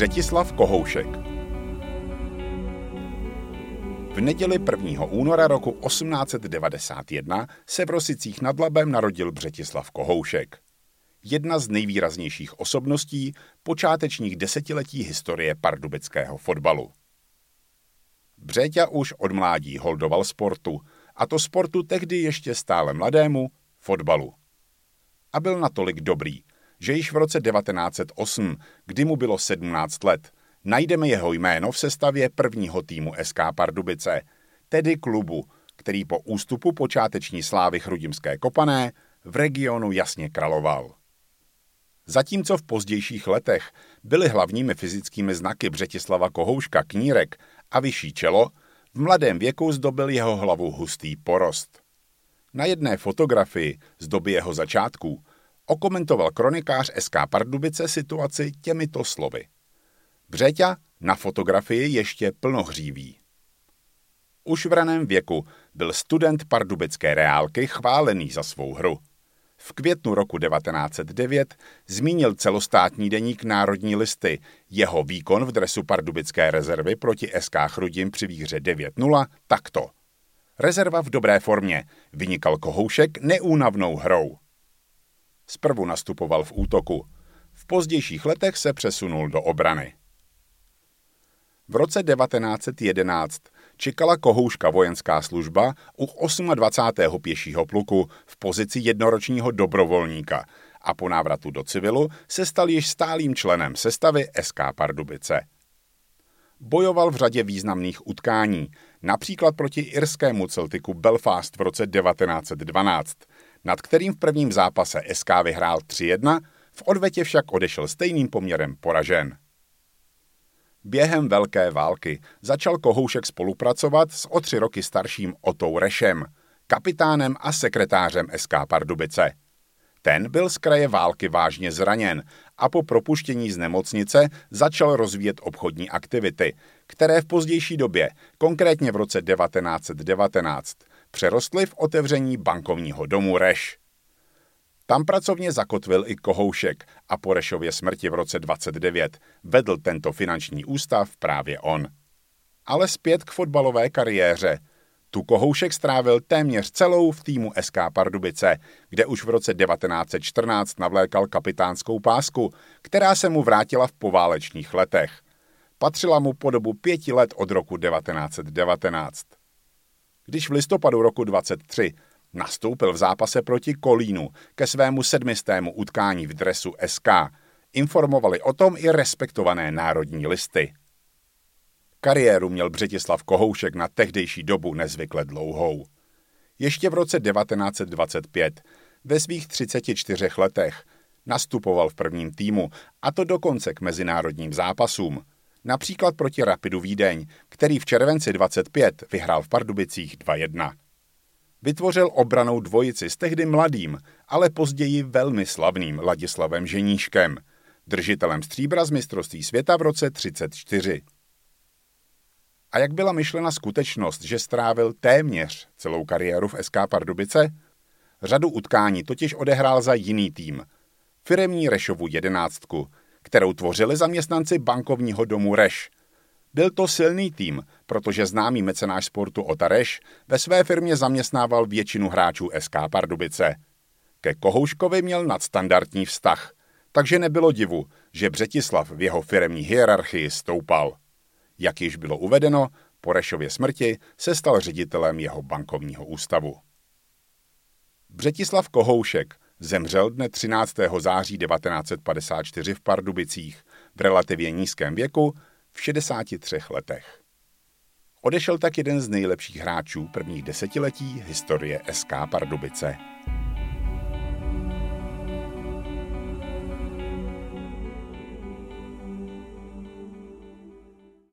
Břetislav Kohoušek. V neděli 1. února roku 1891 se v Rosicích nad Labem narodil Břetislav Kohoušek. Jedna z nejvýraznějších osobností počátečních desetiletí historie pardubického fotbalu. Břeťa už od mládí holdoval sportu, a to sportu tehdy ještě stále mladému, fotbalu. A byl natolik dobrý, že již v roce 1908, kdy mu bylo 17 let, najdeme jeho jméno v sestavě prvního týmu SK Pardubice, tedy klubu, který po ústupu počáteční slávy Chrudimské kopané v regionu jasně kraloval. Zatímco v pozdějších letech byly hlavními fyzickými znaky Břetislava Kohouška knírek a vyšší čelo, v mladém věku zdobil jeho hlavu hustý porost. Na jedné fotografii z doby jeho začátků okomentoval kronikář SK Pardubice situaci těmito slovy. Břeťa na fotografii ještě plnohříví. Už v raném věku byl student pardubické reálky chválený za svou hru. V květnu roku 1909 zmínil celostátní deník Národní listy jeho výkon v dresu pardubické rezervy proti SK Chrudim při výhře 9-0 takto. Rezerva v dobré formě, vynikal Kohoušek neúnavnou hrou. Zprvu nastupoval v útoku. V pozdějších letech se přesunul do obrany. V roce 1911 čekala Kohouška vojenská služba u 28. pěšího pluku v pozici jednoročního dobrovolníka a po návratu do civilu se stal již stálým členem sestavy SK Pardubice. Bojoval v řadě významných utkání, například proti irskému Celtiku Belfast v roce 1912, nad kterým v prvním zápase SK vyhrál 3-1, v odvetě však odešel stejným poměrem poražen. Během Velké války začal Kohoušek spolupracovat s o tři roky starším Otou Rešem, kapitánem a sekretářem SK Pardubice. Ten byl z kraje války vážně zraněn a po propuštění z nemocnice začal rozvíjet obchodní aktivity, které v pozdější době, konkrétně v roce 1919, přerostly v otevření bankovního domu Reš. Tam pracovně zakotvil i Kohoušek a po Rešově smrti v roce 29 vedl tento finanční ústav právě on. Ale zpět k fotbalové kariéře. Tu Kohoušek strávil téměř celou v týmu SK Pardubice, kde už v roce 1914 navlékal kapitánskou pásku, která se mu vrátila v poválečných letech. Patřila mu po dobu pěti let od roku 1919. Když v listopadu roku 23 Nastoupil v zápase proti Kolínu ke svému sedmistému utkání v dresu SK. Informovali o tom i respektované národní listy. Kariéru měl Břetislav Kohoušek na tehdejší dobu nezvykle dlouhou. Ještě v roce 1925, ve svých 34 letech, nastupoval v prvním týmu, a to dokonce k mezinárodním zápasům. Například proti Rapidu Vídeň, který v červenci 25 vyhrál v Pardubicích 2-1. Vytvořil obranou dvojici s tehdy mladým, ale později velmi slavným Ladislavem Ženíškem, držitelem stříbra z mistrovství světa v roce 34. A jak byla myšlena skutečnost, že strávil téměř celou kariéru v SK Pardubice? Řadu utkání totiž odehrál za jiný tým, firemní Rešovu jedenáctku, kterou tvořili zaměstnanci bankovního domu Reš – byl to silný tým, protože známý mecenáš sportu Otareš ve své firmě zaměstnával většinu hráčů SK Pardubice. Ke Kohouškovi měl nadstandardní vztah, takže nebylo divu, že Břetislav v jeho firemní hierarchii stoupal. Jak již bylo uvedeno, po Rešově smrti se stal ředitelem jeho bankovního ústavu. Břetislav Kohoušek zemřel dne 13. září 1954 v Pardubicích v relativně nízkém věku v 63 letech. Odešel tak jeden z nejlepších hráčů prvních desetiletí historie SK Pardubice.